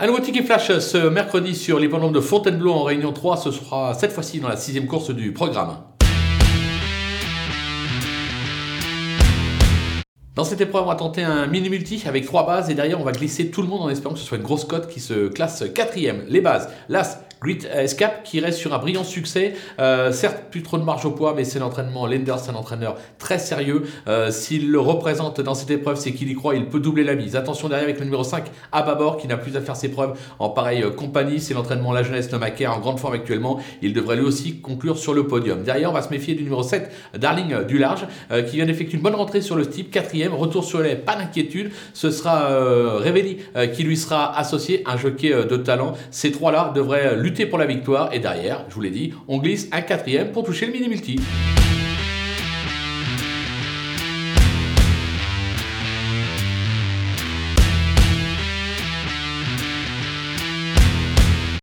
Un nouveau ticket flash ce mercredi sur l'hippodrome de Fontainebleau en Réunion 3. Ce sera cette fois-ci dans la sixième course du programme. Dans cette épreuve, on va tenter un mini multi avec trois bases et derrière, on va glisser tout le monde en espérant que ce soit une grosse cote qui se classe quatrième. Les bases, l'As, Grit Escape qui reste sur un brillant succès. Euh, certes, plus trop de marge au poids, mais c'est l'entraînement. Lenders, c'est un entraîneur très sérieux. Euh, s'il le représente dans cette épreuve, c'est qu'il y croit, il peut doubler la mise. Attention derrière avec le numéro 5, Ababor, qui n'a plus à faire ses preuves en pareille euh, compagnie. C'est l'entraînement La Jeunesse Nomaker en grande forme actuellement. Il devrait lui aussi conclure sur le podium. Derrière, on va se méfier du numéro 7, Darling du Large, qui vient d'effectuer une bonne rentrée sur le type. Quatrième, retour sur les, pas d'inquiétude. Ce sera Révéli qui lui sera associé, un jockey de talent. Ces trois-là devraient lutter pour la victoire et derrière, je vous l'ai dit, on glisse un quatrième pour toucher le mini-multi.